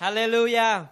Hallelujah.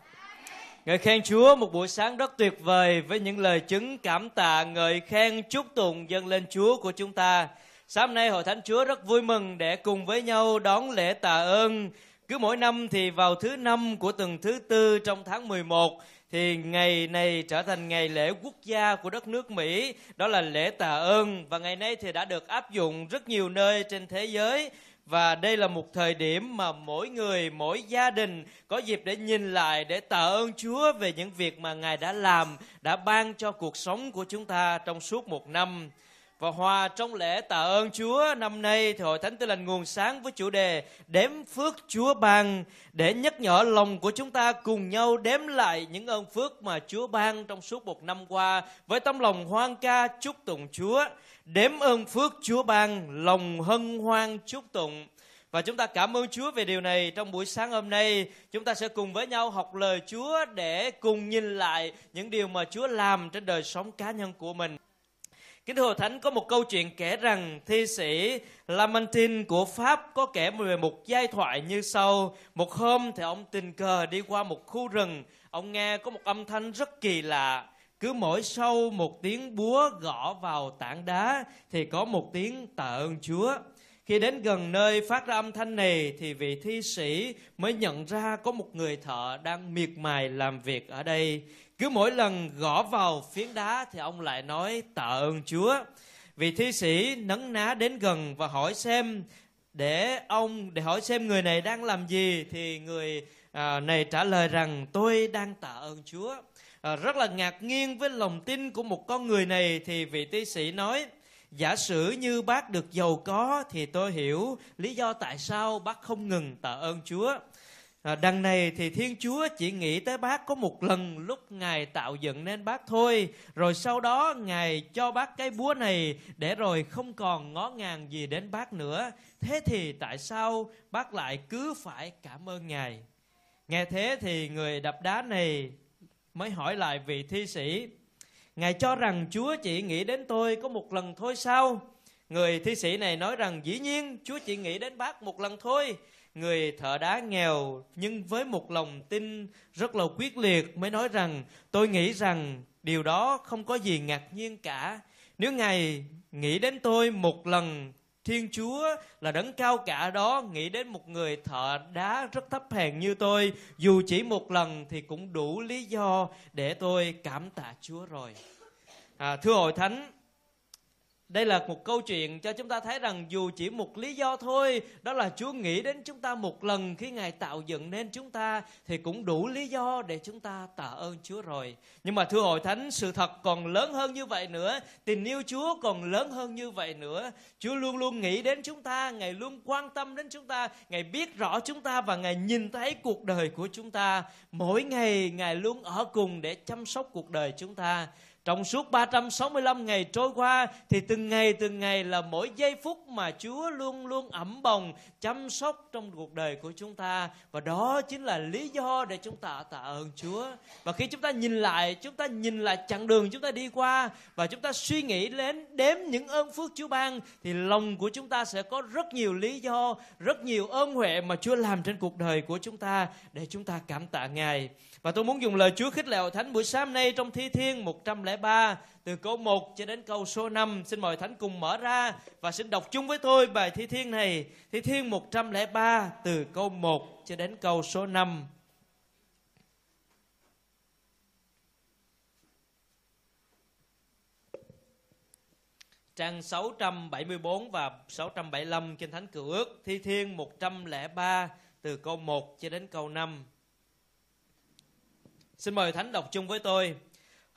Ngợi khen Chúa một buổi sáng rất tuyệt vời với những lời chứng cảm tạ, ngợi khen, chúc tụng dâng lên Chúa của chúng ta. Sáng nay Hội Thánh Chúa rất vui mừng để cùng với nhau đón lễ tạ ơn. Cứ mỗi năm thì vào thứ năm của tuần thứ tư trong tháng 11 thì ngày này trở thành ngày lễ quốc gia của đất nước Mỹ, đó là lễ tạ ơn và ngày nay thì đã được áp dụng rất nhiều nơi trên thế giới và đây là một thời điểm mà mỗi người, mỗi gia đình có dịp để nhìn lại, để tạ ơn Chúa về những việc mà Ngài đã làm, đã ban cho cuộc sống của chúng ta trong suốt một năm. Và hòa trong lễ tạ ơn Chúa, năm nay thì hội thánh tư lành nguồn sáng với chủ đề đếm phước Chúa ban, để nhắc nhở lòng của chúng ta cùng nhau đếm lại những ơn phước mà Chúa ban trong suốt một năm qua. Với tấm lòng hoan ca chúc tụng Chúa đếm ơn phước Chúa ban, lòng hân hoan chúc tụng. Và chúng ta cảm ơn Chúa về điều này trong buổi sáng hôm nay. Chúng ta sẽ cùng với nhau học lời Chúa để cùng nhìn lại những điều mà Chúa làm trên đời sống cá nhân của mình. Kính thưa Hội Thánh, có một câu chuyện kể rằng thi sĩ Lamartine của Pháp có kể về một giai thoại như sau. Một hôm thì ông tình cờ đi qua một khu rừng, ông nghe có một âm thanh rất kỳ lạ cứ mỗi sau một tiếng búa gõ vào tảng đá thì có một tiếng tạ ơn Chúa. Khi đến gần nơi phát ra âm thanh này thì vị thi sĩ mới nhận ra có một người thợ đang miệt mài làm việc ở đây. Cứ mỗi lần gõ vào phiến đá thì ông lại nói tạ ơn Chúa. Vị thi sĩ nấn ná đến gần và hỏi xem để ông để hỏi xem người này đang làm gì thì người à, này trả lời rằng tôi đang tạ ơn Chúa à, rất là ngạc nhiên với lòng tin của một con người này thì vị tí sĩ nói giả sử như bác được giàu có thì tôi hiểu lý do tại sao bác không ngừng tạ ơn chúa. À, đằng này thì thiên chúa chỉ nghĩ tới bác có một lần lúc ngài tạo dựng nên bác thôi rồi sau đó ngài cho bác cái búa này để rồi không còn ngó ngàng gì đến bác nữa. Thế thì tại sao bác lại cứ phải cảm ơn ngài? Nghe thế thì người đập đá này mới hỏi lại vị thi sĩ, ngài cho rằng chúa chỉ nghĩ đến tôi có một lần thôi sao? Người thi sĩ này nói rằng, dĩ nhiên, chúa chỉ nghĩ đến bác một lần thôi. Người thợ đá nghèo nhưng với một lòng tin rất là quyết liệt mới nói rằng, tôi nghĩ rằng điều đó không có gì ngạc nhiên cả. Nếu ngài nghĩ đến tôi một lần Thiên Chúa là đấng cao cả đó nghĩ đến một người thợ đá rất thấp hèn như tôi dù chỉ một lần thì cũng đủ lý do để tôi cảm tạ Chúa rồi. À, thưa hội thánh, đây là một câu chuyện cho chúng ta thấy rằng dù chỉ một lý do thôi, đó là Chúa nghĩ đến chúng ta một lần khi Ngài tạo dựng nên chúng ta thì cũng đủ lý do để chúng ta tạ ơn Chúa rồi. Nhưng mà thưa hội thánh, sự thật còn lớn hơn như vậy nữa, tình yêu Chúa còn lớn hơn như vậy nữa. Chúa luôn luôn nghĩ đến chúng ta, Ngài luôn quan tâm đến chúng ta, Ngài biết rõ chúng ta và Ngài nhìn thấy cuộc đời của chúng ta. Mỗi ngày Ngài luôn ở cùng để chăm sóc cuộc đời chúng ta. Trong suốt 365 ngày trôi qua thì từng ngày từng ngày là mỗi giây phút mà Chúa luôn luôn ẩm bồng chăm sóc trong cuộc đời của chúng ta và đó chính là lý do để chúng ta tạ ơn Chúa. Và khi chúng ta nhìn lại, chúng ta nhìn lại chặng đường chúng ta đi qua và chúng ta suy nghĩ đến đếm những ơn phước Chúa ban thì lòng của chúng ta sẽ có rất nhiều lý do, rất nhiều ơn huệ mà Chúa làm trên cuộc đời của chúng ta để chúng ta cảm tạ Ngài. Và tôi muốn dùng lời Chúa khích lệ Thánh buổi sáng nay trong Thi Thiên 3 từ câu 1 cho đến câu số 5. Xin mời Thánh cùng mở ra và xin đọc chung với tôi bài Thi Thiên này. Thi Thiên 103 từ câu 1 cho đến câu số 5. trang 674 và 675 Kinh Thánh Cựu Ước, Thi Thiên 103 từ câu 1 cho đến câu 5. Xin mời Thánh đọc chung với tôi.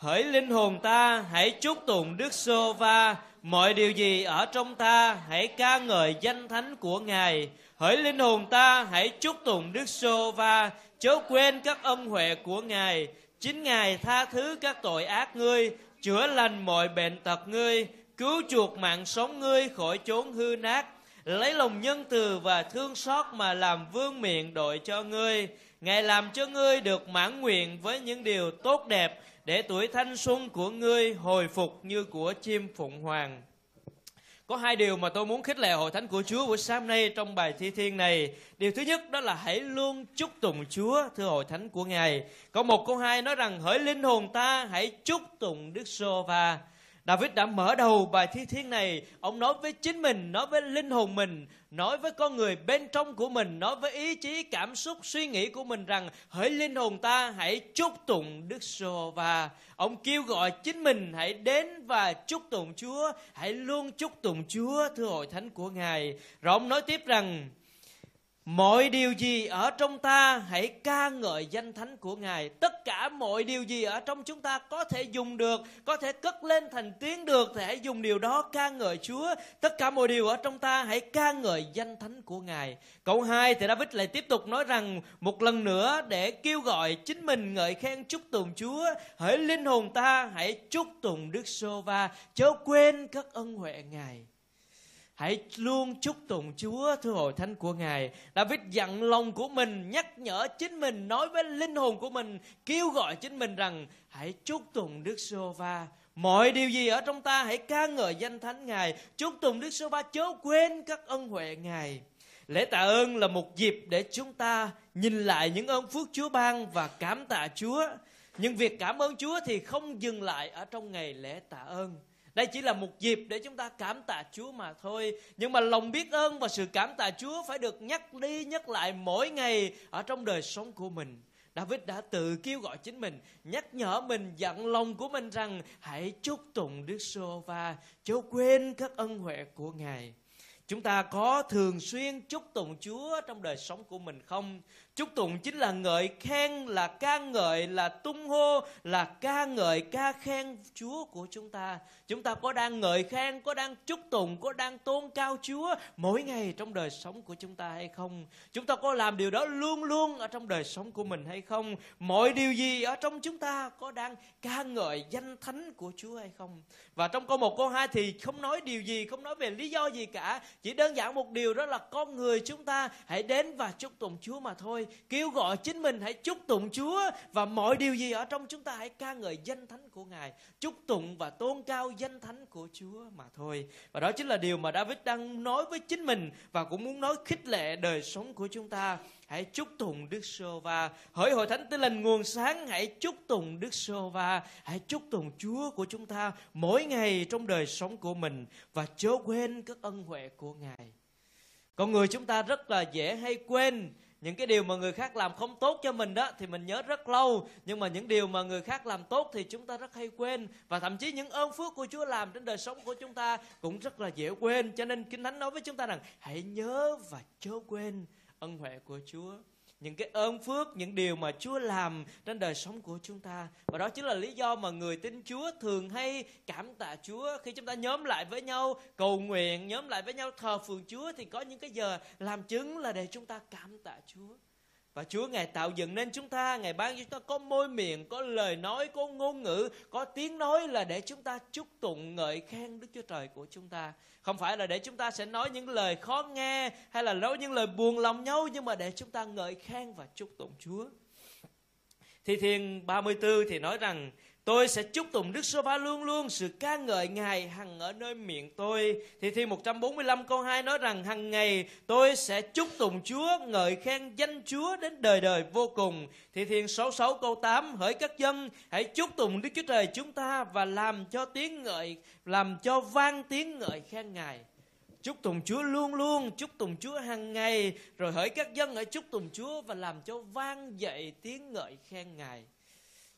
Hỡi linh hồn ta, hãy chúc tụng Đức Sô Va, mọi điều gì ở trong ta, hãy ca ngợi danh thánh của Ngài. Hỡi linh hồn ta, hãy chúc tụng Đức Sô Va, chớ quên các ân huệ của Ngài. Chính Ngài tha thứ các tội ác ngươi, chữa lành mọi bệnh tật ngươi, cứu chuộc mạng sống ngươi khỏi chốn hư nát, lấy lòng nhân từ và thương xót mà làm vương miệng đội cho ngươi Ngài làm cho ngươi được mãn nguyện với những điều tốt đẹp để tuổi thanh xuân của ngươi hồi phục như của chim phụng hoàng. Có hai điều mà tôi muốn khích lệ hội thánh của Chúa buổi sáng nay trong bài thi thiên này. Điều thứ nhất đó là hãy luôn chúc tụng Chúa, thưa hội thánh của Ngài. Có một câu hai nói rằng hỡi linh hồn ta hãy chúc tụng Đức Sô Va. David đã mở đầu bài thi thiên này, ông nói với chính mình, nói với linh hồn mình, nói với con người bên trong của mình, nói với ý chí, cảm xúc, suy nghĩ của mình rằng hỡi linh hồn ta hãy chúc tụng Đức Sô và ông kêu gọi chính mình hãy đến và chúc tụng Chúa, hãy luôn chúc tụng Chúa thưa hội thánh của Ngài. Rồi ông nói tiếp rằng Mọi điều gì ở trong ta hãy ca ngợi danh thánh của Ngài. Tất cả mọi điều gì ở trong chúng ta có thể dùng được, có thể cất lên thành tiếng được thì hãy dùng điều đó ca ngợi Chúa. Tất cả mọi điều ở trong ta hãy ca ngợi danh thánh của Ngài. Câu 2 thì David lại tiếp tục nói rằng một lần nữa để kêu gọi chính mình ngợi khen chúc tụng Chúa. Hỡi linh hồn ta hãy chúc tụng Đức Sô Va, chớ quên các ân huệ Ngài. Hãy luôn chúc tụng Chúa thưa hội thánh của Ngài. David dặn lòng của mình, nhắc nhở chính mình, nói với linh hồn của mình, kêu gọi chính mình rằng hãy chúc tụng Đức Sô Va. Mọi điều gì ở trong ta hãy ca ngợi danh thánh Ngài. Chúc tụng Đức Sô Va chớ quên các ân huệ Ngài. Lễ tạ ơn là một dịp để chúng ta nhìn lại những ơn phước Chúa ban và cảm tạ Chúa. Nhưng việc cảm ơn Chúa thì không dừng lại ở trong ngày lễ tạ ơn đây chỉ là một dịp để chúng ta cảm tạ Chúa mà thôi. Nhưng mà lòng biết ơn và sự cảm tạ Chúa phải được nhắc đi nhắc lại mỗi ngày ở trong đời sống của mình. David đã tự kêu gọi chính mình, nhắc nhở mình, dặn lòng của mình rằng hãy chúc tụng Đức Sô và chớ quên các ân huệ của Ngài. Chúng ta có thường xuyên chúc tụng Chúa trong đời sống của mình không? Chúc tụng chính là ngợi khen, là ca ngợi, là tung hô, là ca ngợi, ca khen Chúa của chúng ta. Chúng ta có đang ngợi khen, có đang chúc tụng, có đang tôn cao Chúa mỗi ngày trong đời sống của chúng ta hay không? Chúng ta có làm điều đó luôn luôn ở trong đời sống của mình hay không? Mọi điều gì ở trong chúng ta có đang ca ngợi danh thánh của Chúa hay không? Và trong câu 1 câu 2 thì không nói điều gì, không nói về lý do gì cả. Chỉ đơn giản một điều đó là con người chúng ta hãy đến và chúc tụng Chúa mà thôi kêu gọi chính mình hãy chúc tụng Chúa và mọi điều gì ở trong chúng ta hãy ca ngợi danh thánh của Ngài, chúc tụng và tôn cao danh thánh của Chúa mà thôi. Và đó chính là điều mà David đang nói với chính mình và cũng muốn nói khích lệ đời sống của chúng ta. Hãy chúc tụng Đức Sô Va. Hỡi hội thánh tinh lành nguồn sáng, hãy chúc tụng Đức Sô Va. Hãy chúc tụng Chúa của chúng ta mỗi ngày trong đời sống của mình và chớ quên các ân huệ của Ngài. Con người chúng ta rất là dễ hay quên những cái điều mà người khác làm không tốt cho mình đó, thì mình nhớ rất lâu. Nhưng mà những điều mà người khác làm tốt thì chúng ta rất hay quên. Và thậm chí những ơn phước của Chúa làm trên đời sống của chúng ta cũng rất là dễ quên. Cho nên kinh thánh nói với chúng ta rằng, hãy nhớ và chớ quên ân huệ của Chúa những cái ơn phước, những điều mà Chúa làm trên đời sống của chúng ta. Và đó chính là lý do mà người tin Chúa thường hay cảm tạ Chúa khi chúng ta nhóm lại với nhau, cầu nguyện, nhóm lại với nhau thờ phượng Chúa thì có những cái giờ làm chứng là để chúng ta cảm tạ Chúa. Và Chúa Ngài tạo dựng nên chúng ta, Ngài ban cho chúng ta có môi miệng, có lời nói, có ngôn ngữ, có tiếng nói là để chúng ta chúc tụng ngợi khen Đức Chúa Trời của chúng ta. Không phải là để chúng ta sẽ nói những lời khó nghe hay là nói những lời buồn lòng nhau nhưng mà để chúng ta ngợi khen và chúc tụng Chúa. Thi Thiên 34 thì nói rằng Tôi sẽ chúc tụng Đức Sô Va luôn luôn sự ca ngợi Ngài hằng ở nơi miệng tôi. Thì thi 145 câu 2 nói rằng hằng ngày tôi sẽ chúc tụng Chúa, ngợi khen danh Chúa đến đời đời vô cùng. Thì thiên 66 câu 8 hỡi các dân hãy chúc tụng Đức Chúa Trời chúng ta và làm cho tiếng ngợi, làm cho vang tiếng ngợi khen Ngài. Chúc tụng Chúa luôn luôn, chúc tụng Chúa hàng ngày. Rồi hỡi các dân hãy chúc tụng Chúa và làm cho vang dậy tiếng ngợi khen Ngài.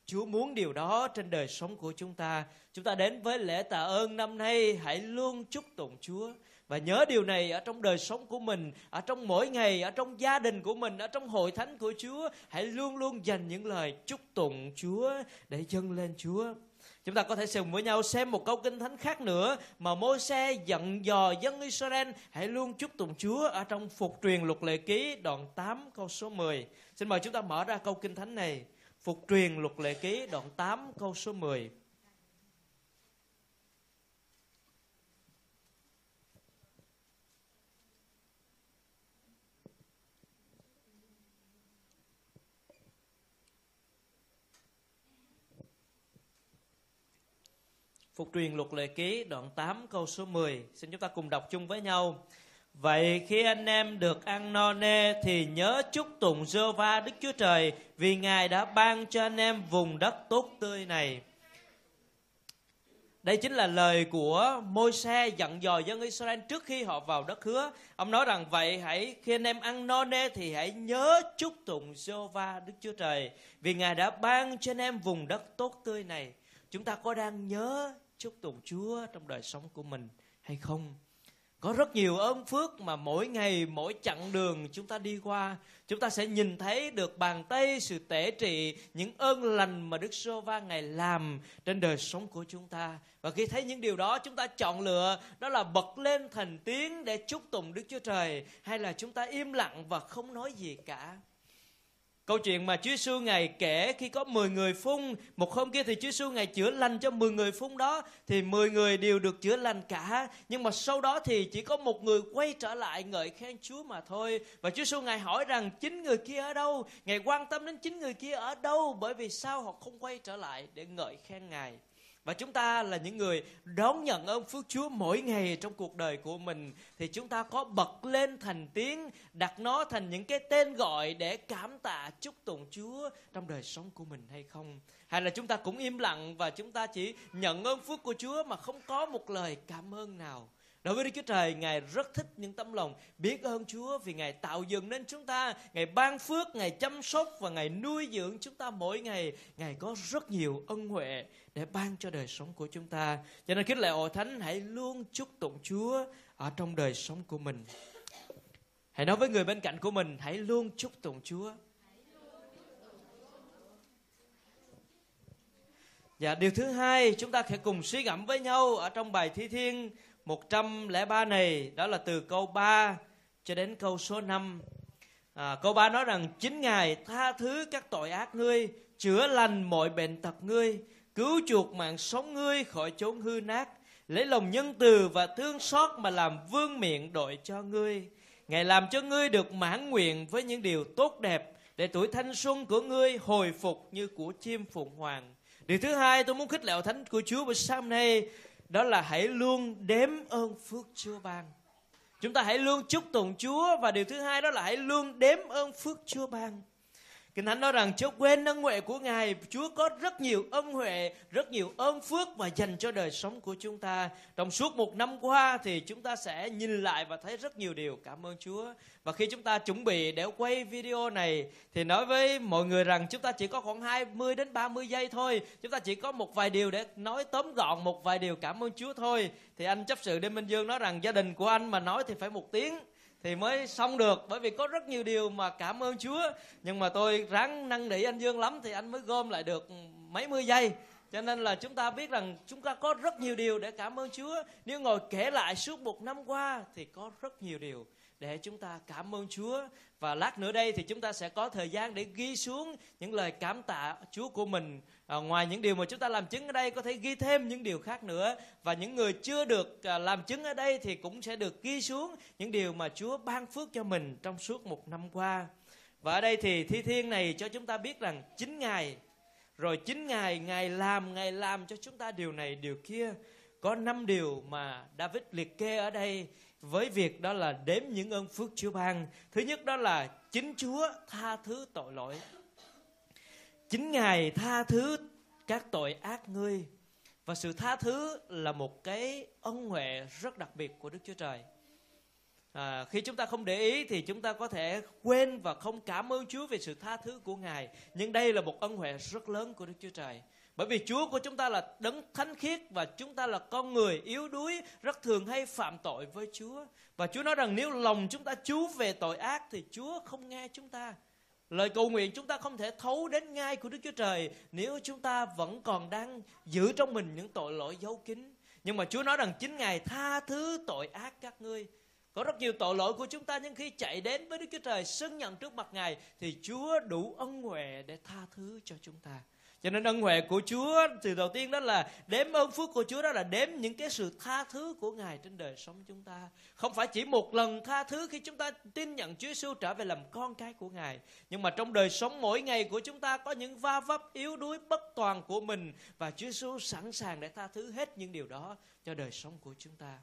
Chúa muốn điều đó trên đời sống của chúng ta. Chúng ta đến với lễ tạ ơn năm nay, hãy luôn chúc tụng Chúa. Và nhớ điều này ở trong đời sống của mình, ở trong mỗi ngày, ở trong gia đình của mình, ở trong hội thánh của Chúa. Hãy luôn luôn dành những lời chúc tụng Chúa để dâng lên Chúa. Chúng ta có thể cùng với nhau xem một câu kinh thánh khác nữa mà môi xe dặn dò dân Israel hãy luôn chúc tụng Chúa ở trong phục truyền luật lệ ký đoạn 8 câu số 10. Xin mời chúng ta mở ra câu kinh thánh này. Phục truyền luật lệ ký đoạn 8 câu số 10. Phục truyền luật lệ ký đoạn 8 câu số 10. Xin chúng ta cùng đọc chung với nhau. Vậy khi anh em được ăn no nê thì nhớ chúc tụng giê va Đức Chúa Trời vì Ngài đã ban cho anh em vùng đất tốt tươi này. Đây chính là lời của Môi-se dặn dò dân Israel trước khi họ vào đất hứa. Ông nói rằng, vậy hãy, khi anh em ăn no nê thì hãy nhớ chúc tụng giê va Đức Chúa Trời vì Ngài đã ban cho anh em vùng đất tốt tươi này. Chúng ta có đang nhớ chúc tụng Chúa trong đời sống của mình hay không? Có rất nhiều ơn phước mà mỗi ngày, mỗi chặng đường chúng ta đi qua, chúng ta sẽ nhìn thấy được bàn tay, sự tể trị, những ơn lành mà Đức Sô Va Ngài làm trên đời sống của chúng ta. Và khi thấy những điều đó, chúng ta chọn lựa đó là bật lên thành tiếng để chúc tụng Đức Chúa Trời, hay là chúng ta im lặng và không nói gì cả. Câu chuyện mà Chúa Giêsu ngày kể khi có 10 người phun, một hôm kia thì Chúa Giêsu ngày chữa lành cho 10 người phun đó thì 10 người đều được chữa lành cả, nhưng mà sau đó thì chỉ có một người quay trở lại ngợi khen Chúa mà thôi. Và Chúa Giêsu ngài hỏi rằng chín người kia ở đâu? Ngài quan tâm đến chín người kia ở đâu? Bởi vì sao họ không quay trở lại để ngợi khen Ngài? Và chúng ta là những người đón nhận ơn phước Chúa mỗi ngày trong cuộc đời của mình. Thì chúng ta có bật lên thành tiếng, đặt nó thành những cái tên gọi để cảm tạ, chúc tụng Chúa trong đời sống của mình hay không? Hay là chúng ta cũng im lặng và chúng ta chỉ nhận ơn phước của Chúa mà không có một lời cảm ơn nào? Đối với Đức Chúa Trời, Ngài rất thích những tấm lòng biết ơn Chúa vì Ngài tạo dựng nên chúng ta, Ngài ban phước, Ngài chăm sóc và Ngài nuôi dưỡng chúng ta mỗi ngày. Ngài có rất nhiều ân huệ để ban cho đời sống của chúng ta. Cho nên kính lệ hội thánh hãy luôn chúc tụng Chúa ở trong đời sống của mình. Hãy nói với người bên cạnh của mình, hãy luôn chúc tụng Chúa. Dạ, điều thứ hai chúng ta sẽ cùng suy ngẫm với nhau ở trong bài thi thiên 103 này đó là từ câu 3 cho đến câu số 5. À, câu 3 nói rằng chính Ngài tha thứ các tội ác ngươi, chữa lành mọi bệnh tật ngươi, cứu chuộc mạng sống ngươi khỏi chốn hư nát, lấy lòng nhân từ và thương xót mà làm vương miệng đội cho ngươi. Ngài làm cho ngươi được mãn nguyện với những điều tốt đẹp, để tuổi thanh xuân của ngươi hồi phục như của chim phụng hoàng. Điều thứ hai tôi muốn khích lệ thánh của Chúa buổi sáng nay đó là hãy luôn đếm ơn phước Chúa ban. Chúng ta hãy luôn chúc tụng Chúa và điều thứ hai đó là hãy luôn đếm ơn phước Chúa ban. Kinh Thánh nói rằng chúa quên ân huệ của Ngài. Chúa có rất nhiều ân huệ, rất nhiều ơn phước và dành cho đời sống của chúng ta. Trong suốt một năm qua thì chúng ta sẽ nhìn lại và thấy rất nhiều điều. Cảm ơn Chúa. Và khi chúng ta chuẩn bị để quay video này thì nói với mọi người rằng chúng ta chỉ có khoảng 20 đến 30 giây thôi. Chúng ta chỉ có một vài điều để nói tóm gọn một vài điều cảm ơn Chúa thôi. Thì anh chấp sự Đêm Minh Dương nói rằng gia đình của anh mà nói thì phải một tiếng thì mới xong được. Bởi vì có rất nhiều điều mà cảm ơn Chúa. Nhưng mà tôi ráng năn nỉ anh Dương lắm thì anh mới gom lại được mấy mươi giây. Cho nên là chúng ta biết rằng chúng ta có rất nhiều điều để cảm ơn Chúa. Nếu ngồi kể lại suốt một năm qua thì có rất nhiều điều để chúng ta cảm ơn Chúa và lát nữa đây thì chúng ta sẽ có thời gian để ghi xuống những lời cảm tạ Chúa của mình. À, ngoài những điều mà chúng ta làm chứng ở đây có thể ghi thêm những điều khác nữa. Và những người chưa được à, làm chứng ở đây thì cũng sẽ được ghi xuống những điều mà Chúa ban phước cho mình trong suốt một năm qua. Và ở đây thì thi thiên này cho chúng ta biết rằng chính ngài rồi chính ngài ngài làm ngài làm cho chúng ta điều này điều kia. Có năm điều mà David liệt kê ở đây với việc đó là đếm những ơn phước Chúa ban. Thứ nhất đó là chính Chúa tha thứ tội lỗi. Chính Ngài tha thứ các tội ác ngươi. Và sự tha thứ là một cái ân huệ rất đặc biệt của Đức Chúa Trời. À, khi chúng ta không để ý thì chúng ta có thể quên và không cảm ơn Chúa về sự tha thứ của Ngài. Nhưng đây là một ân huệ rất lớn của Đức Chúa Trời. Bởi vì Chúa của chúng ta là đấng thánh khiết và chúng ta là con người yếu đuối, rất thường hay phạm tội với Chúa. Và Chúa nói rằng nếu lòng chúng ta chú về tội ác thì Chúa không nghe chúng ta. Lời cầu nguyện chúng ta không thể thấu đến ngay của Đức Chúa Trời nếu chúng ta vẫn còn đang giữ trong mình những tội lỗi giấu kín. Nhưng mà Chúa nói rằng chính Ngài tha thứ tội ác các ngươi. Có rất nhiều tội lỗi của chúng ta nhưng khi chạy đến với Đức Chúa Trời xưng nhận trước mặt Ngài thì Chúa đủ ân huệ để tha thứ cho chúng ta cho nên ân huệ của Chúa từ đầu tiên đó là đếm ơn phước của Chúa đó là đếm những cái sự tha thứ của Ngài trên đời sống chúng ta. Không phải chỉ một lần tha thứ khi chúng ta tin nhận Chúa Giêsu trở về làm con cái của Ngài, nhưng mà trong đời sống mỗi ngày của chúng ta có những va vấp yếu đuối bất toàn của mình và Chúa Giêsu sẵn sàng để tha thứ hết những điều đó cho đời sống của chúng ta.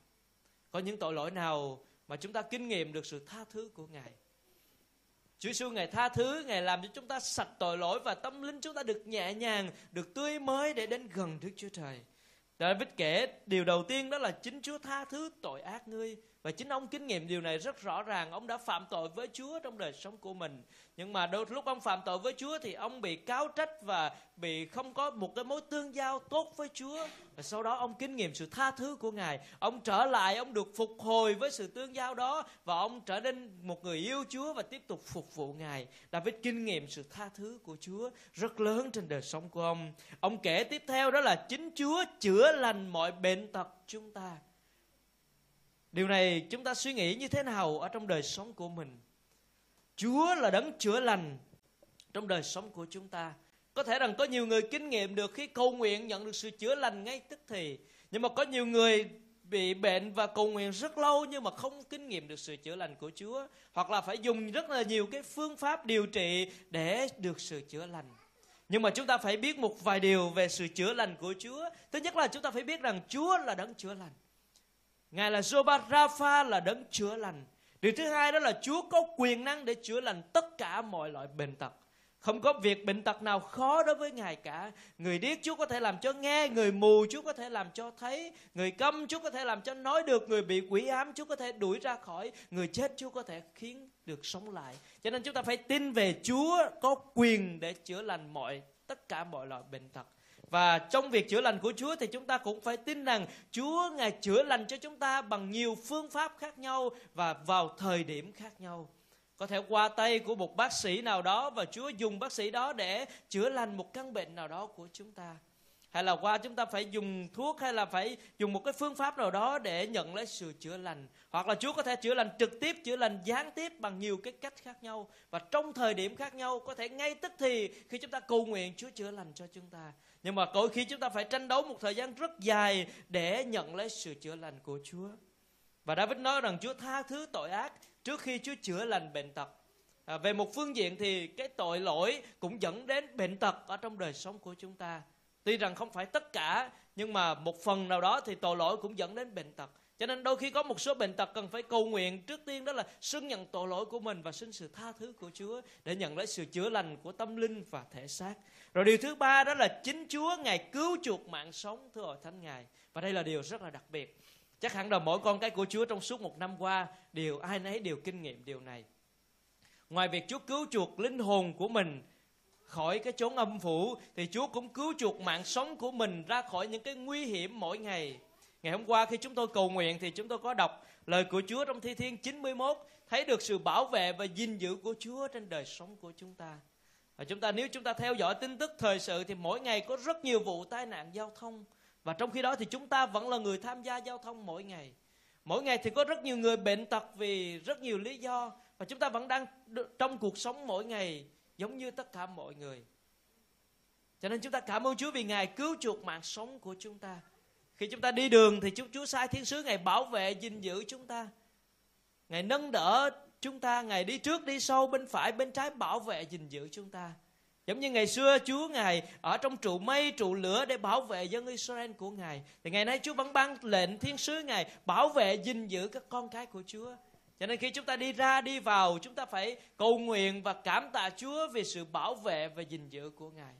Có những tội lỗi nào mà chúng ta kinh nghiệm được sự tha thứ của Ngài? Chúa Giêsu Ngài tha thứ, Ngài làm cho chúng ta sạch tội lỗi và tâm linh chúng ta được nhẹ nhàng, được tươi mới để đến gần Đức Chúa Trời. David kể điều đầu tiên đó là chính Chúa tha thứ tội ác ngươi và chính ông kinh nghiệm điều này rất rõ ràng. Ông đã phạm tội với Chúa trong đời sống của mình. Nhưng mà đôi lúc ông phạm tội với Chúa thì ông bị cáo trách và bị không có một cái mối tương giao tốt với Chúa. Và sau đó ông kinh nghiệm sự tha thứ của Ngài. Ông trở lại, ông được phục hồi với sự tương giao đó và ông trở nên một người yêu Chúa và tiếp tục phục vụ Ngài. David kinh nghiệm sự tha thứ của Chúa rất lớn trên đời sống của ông. Ông kể tiếp theo đó là, chính Chúa chữa lành mọi bệnh tật chúng ta điều này chúng ta suy nghĩ như thế nào ở trong đời sống của mình chúa là đấng chữa lành trong đời sống của chúng ta có thể rằng có nhiều người kinh nghiệm được khi cầu nguyện nhận được sự chữa lành ngay tức thì nhưng mà có nhiều người bị bệnh và cầu nguyện rất lâu nhưng mà không kinh nghiệm được sự chữa lành của Chúa hoặc là phải dùng rất là nhiều cái phương pháp điều trị để được sự chữa lành. Nhưng mà chúng ta phải biết một vài điều về sự chữa lành của Chúa. Thứ nhất là chúng ta phải biết rằng Chúa là đấng chữa lành. Ngài là Jehovah Rapha là đấng chữa lành. Điều thứ hai đó là Chúa có quyền năng để chữa lành tất cả mọi loại bệnh tật. Không có việc bệnh tật nào khó đối với Ngài cả. Người điếc Chúa có thể làm cho nghe, người mù Chúa có thể làm cho thấy, người câm Chúa có thể làm cho nói được, người bị quỷ ám Chúa có thể đuổi ra khỏi, người chết Chúa có thể khiến được sống lại. Cho nên chúng ta phải tin về Chúa có quyền để chữa lành mọi tất cả mọi loại bệnh tật. Và trong việc chữa lành của Chúa thì chúng ta cũng phải tin rằng Chúa, Ngài chữa lành cho chúng ta bằng nhiều phương pháp khác nhau và vào thời điểm khác nhau. Có thể qua tay của một bác sĩ nào đó và Chúa dùng bác sĩ đó để chữa lành một căn bệnh nào đó của chúng ta hay là qua chúng ta phải dùng thuốc hay là phải dùng một cái phương pháp nào đó để nhận lấy sự chữa lành? Hoặc là Chúa có thể chữa lành trực tiếp chữa lành gián tiếp bằng nhiều cái cách khác nhau. Và trong thời điểm khác nhau có thể ngay tức thì khi chúng ta cầu nguyện Chúa chữa lành cho chúng ta. Nhưng mà đôi khi chúng ta phải tranh đấu một thời gian rất dài để nhận lấy sự chữa lành của Chúa. Và David nói rằng Chúa tha thứ tội ác trước khi Chúa chữa lành bệnh tật. À, về một phương diện thì cái tội lỗi cũng dẫn đến bệnh tật ở trong đời sống của chúng ta. Tuy rằng không phải tất cả, nhưng mà một phần nào đó thì tội lỗi cũng dẫn đến bệnh tật. Cho nên đôi khi có một số bệnh tật cần phải cầu nguyện trước tiên, đó là xưng nhận tội lỗi của mình và xin sự tha thứ của Chúa để nhận lấy sự chữa lành của tâm linh và thể xác. Rồi điều thứ ba, đó là chính Chúa, Ngài cứu chuộc mạng sống, thưa hội thánh Ngài. Và đây là điều rất là đặc biệt. Chắc hẳn là mỗi con cái của Chúa trong suốt một năm qua, đều ai nấy đều kinh nghiệm điều này. Ngoài việc Chúa cứu chuộc linh hồn của mình khỏi cái chốn âm phủ, thì Chúa cũng cứu chuộc mạng sống của mình ra khỏi những cái nguy hiểm mỗi ngày. Ngày hôm qua khi chúng tôi cầu nguyện thì chúng tôi có đọc lời của Chúa trong Thi Thiên 91 thấy được sự bảo vệ và gìn giữ của Chúa trên đời sống của chúng ta. Và chúng ta, nếu chúng ta theo dõi tin tức thời sự thì mỗi ngày có rất nhiều vụ tai nạn giao thông và trong khi đó thì chúng ta vẫn là người tham gia giao thông mỗi ngày. Mỗi ngày thì có rất nhiều người bệnh tật vì rất nhiều lý do và chúng ta vẫn đang trong cuộc sống mỗi ngày giống như tất cả mọi người. Cho nên chúng ta cảm ơn Chúa vì Ngài cứu chuộc mạng sống của chúng ta. Khi chúng ta đi đường thì Chúa, Chúa sai thiên sứ Ngài bảo vệ, gìn giữ chúng ta. Ngài nâng đỡ chúng ta, Ngài đi trước, đi sau, bên phải, bên trái bảo vệ, gìn giữ chúng ta. Giống như ngày xưa Chúa Ngài ở trong trụ mây, trụ lửa để bảo vệ dân Israel của Ngài. Thì ngày nay Chúa vẫn ban lệnh thiên sứ Ngài bảo vệ, gìn giữ các con cái của Chúa. Cho nên khi chúng ta đi ra đi vào chúng ta phải cầu nguyện và cảm tạ Chúa vì sự bảo vệ và gìn giữ của Ngài.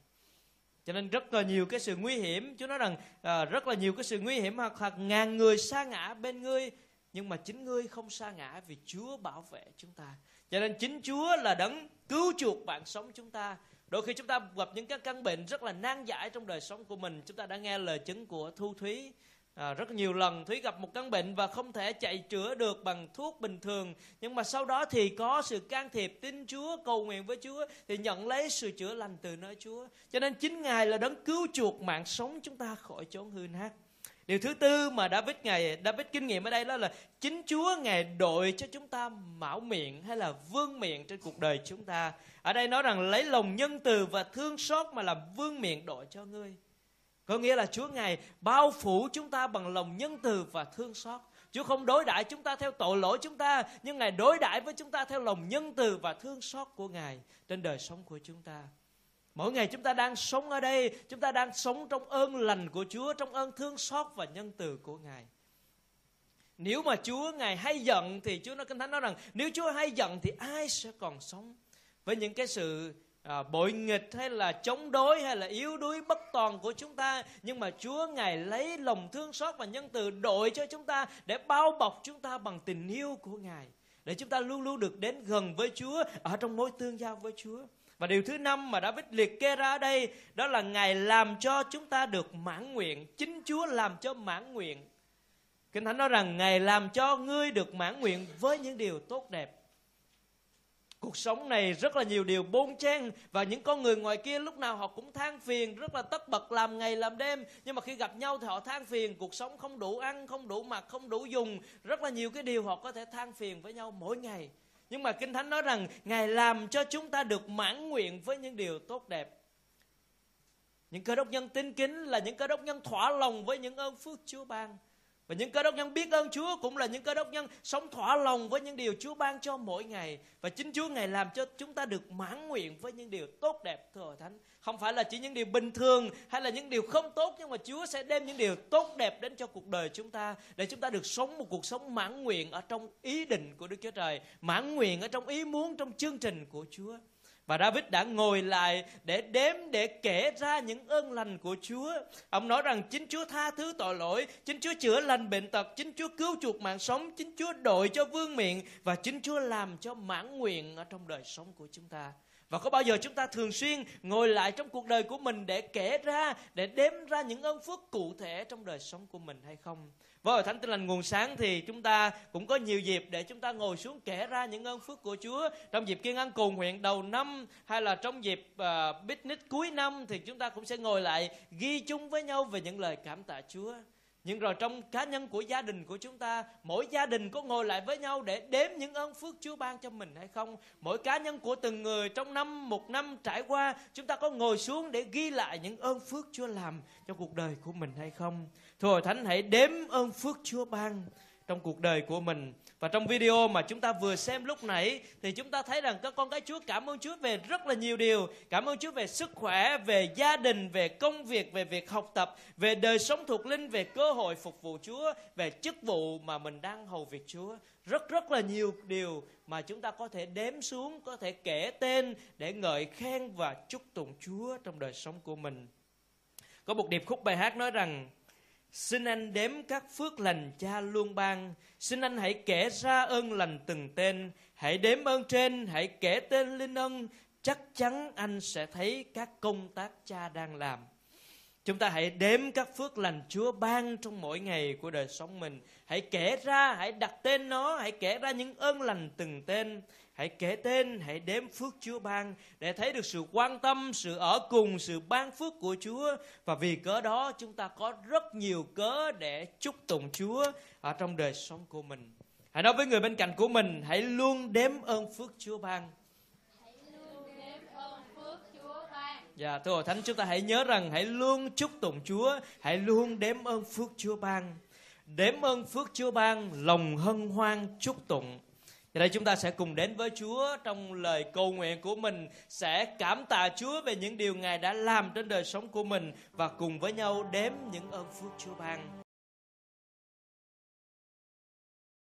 Cho nên rất là nhiều cái sự nguy hiểm, Chúa nói rằng à, rất là nhiều cái sự nguy hiểm hoặc, hoặc ngàn người sa ngã bên ngươi nhưng mà chính ngươi không sa ngã vì Chúa bảo vệ chúng ta. Cho nên chính Chúa là đấng cứu chuộc bạn sống chúng ta. Đôi khi chúng ta gặp những cái căn bệnh rất là nan giải trong đời sống của mình. Chúng ta đã nghe lời chứng của Thu Thúy À, rất nhiều lần Thúy gặp một căn bệnh và không thể chạy chữa được bằng thuốc bình thường Nhưng mà sau đó thì có sự can thiệp tin Chúa, cầu nguyện với Chúa Thì nhận lấy sự chữa lành từ nơi Chúa Cho nên chính Ngài là đấng cứu chuộc mạng sống chúng ta khỏi chốn hư nát Điều thứ tư mà David ngày David kinh nghiệm ở đây đó là chính Chúa ngài đội cho chúng ta mão miệng hay là vương miệng trên cuộc đời chúng ta. Ở đây nói rằng lấy lòng nhân từ và thương xót mà làm vương miệng đội cho ngươi. Có nghĩa là Chúa ngài bao phủ chúng ta bằng lòng nhân từ và thương xót. Chúa không đối đãi chúng ta theo tội lỗi chúng ta, nhưng Ngài đối đãi với chúng ta theo lòng nhân từ và thương xót của Ngài trên đời sống của chúng ta. Mỗi ngày chúng ta đang sống ở đây, chúng ta đang sống trong ơn lành của Chúa, trong ơn thương xót và nhân từ của Ngài. Nếu mà Chúa Ngài hay giận thì Chúa nói Kinh Thánh nói rằng nếu Chúa hay giận thì ai sẽ còn sống với những cái sự à, bội nghịch hay là chống đối hay là yếu đuối bất toàn của chúng ta nhưng mà Chúa ngài lấy lòng thương xót và nhân từ đội cho chúng ta để bao bọc chúng ta bằng tình yêu của ngài để chúng ta luôn luôn được đến gần với Chúa ở trong mối tương giao với Chúa và điều thứ năm mà David liệt kê ra ở đây đó là Ngài làm cho chúng ta được mãn nguyện. Chính Chúa làm cho mãn nguyện. Kinh Thánh nói rằng Ngài làm cho ngươi được mãn nguyện với những điều tốt đẹp. Cuộc sống này rất là nhiều điều bôn chen và những con người ngoài kia lúc nào họ cũng than phiền, rất là tất bật làm ngày làm đêm. Nhưng mà khi gặp nhau thì họ than phiền, cuộc sống không đủ ăn, không đủ mặc, không đủ dùng. Rất là nhiều cái điều họ có thể than phiền với nhau mỗi ngày. Nhưng mà Kinh Thánh nói rằng Ngài làm cho chúng ta được mãn nguyện với những điều tốt đẹp. Những cơ đốc nhân tín kính là những cơ đốc nhân thỏa lòng với những ơn phước Chúa ban. Và những cơ đốc nhân biết ơn Chúa cũng là những cơ đốc nhân sống thỏa lòng với những điều Chúa ban cho mỗi ngày. Và chính Chúa Ngài làm cho chúng ta được mãn nguyện với những điều tốt đẹp thưa Hội Thánh. Không phải là chỉ những điều bình thường hay là những điều không tốt nhưng mà Chúa sẽ đem những điều tốt đẹp đến cho cuộc đời chúng ta để chúng ta được sống một cuộc sống mãn nguyện ở trong ý định của Đức Chúa Trời, mãn nguyện ở trong ý muốn trong chương trình của Chúa. Và David đã ngồi lại để đếm để kể ra những ơn lành của Chúa. Ông nói rằng chính Chúa tha thứ tội lỗi, chính Chúa chữa lành bệnh tật, chính Chúa cứu chuộc mạng sống, chính Chúa đội cho vương miệng và chính Chúa làm cho mãn nguyện ở trong đời sống của chúng ta. Và có bao giờ chúng ta thường xuyên ngồi lại trong cuộc đời của mình để kể ra, để đếm ra những ơn phước cụ thể trong đời sống của mình hay không? Với hội thánh tinh lành nguồn sáng thì chúng ta cũng có nhiều dịp để chúng ta ngồi xuống kể ra những ơn phước của Chúa. Trong dịp kiên ăn cùng huyện đầu năm hay là trong dịp uh, picnic cuối năm thì chúng ta cũng sẽ ngồi lại ghi chung với nhau về những lời cảm tạ Chúa. Nhưng rồi trong cá nhân của gia đình của chúng ta, mỗi gia đình có ngồi lại với nhau để đếm những ơn phước Chúa ban cho mình hay không? Mỗi cá nhân của từng người trong năm một năm trải qua, chúng ta có ngồi xuống để ghi lại những ơn phước Chúa làm cho cuộc đời của mình hay không? Thưa Thánh hãy đếm ơn phước Chúa ban trong cuộc đời của mình. Và trong video mà chúng ta vừa xem lúc nãy thì chúng ta thấy rằng các con cái Chúa cảm ơn Chúa về rất là nhiều điều. Cảm ơn Chúa về sức khỏe, về gia đình, về công việc, về việc học tập, về đời sống thuộc linh, về cơ hội phục vụ Chúa, về chức vụ mà mình đang hầu việc Chúa. Rất rất là nhiều điều mà chúng ta có thể đếm xuống, có thể kể tên để ngợi khen và chúc tụng Chúa trong đời sống của mình. Có một điệp khúc bài hát nói rằng Xin anh đếm các phước lành cha luôn ban. Xin anh hãy kể ra ơn lành từng tên. Hãy đếm ơn trên, hãy kể tên linh ân. Chắc chắn anh sẽ thấy các công tác cha đang làm. Chúng ta hãy đếm các phước lành Chúa ban trong mỗi ngày của đời sống mình. Hãy kể ra, hãy đặt tên nó, hãy kể ra những ơn lành từng tên. Hãy kể tên, hãy đếm phước Chúa ban để thấy được sự quan tâm, sự ở cùng, sự ban phước của Chúa. Và vì cớ đó chúng ta có rất nhiều cớ để chúc tụng Chúa ở trong đời sống của mình. Hãy nói với người bên cạnh của mình, hãy luôn đếm ơn phước Chúa ban. Dạ, thưa Hội Thánh chúng ta hãy nhớ rằng hãy luôn chúc tụng Chúa, hãy luôn đếm ơn phước Chúa ban. Đếm ơn phước Chúa ban, lòng hân hoan chúc tụng. Giờ đây chúng ta sẽ cùng đến với Chúa trong lời cầu nguyện của mình sẽ cảm tạ Chúa về những điều Ngài đã làm trên đời sống của mình và cùng với nhau đếm những ơn phước Chúa ban.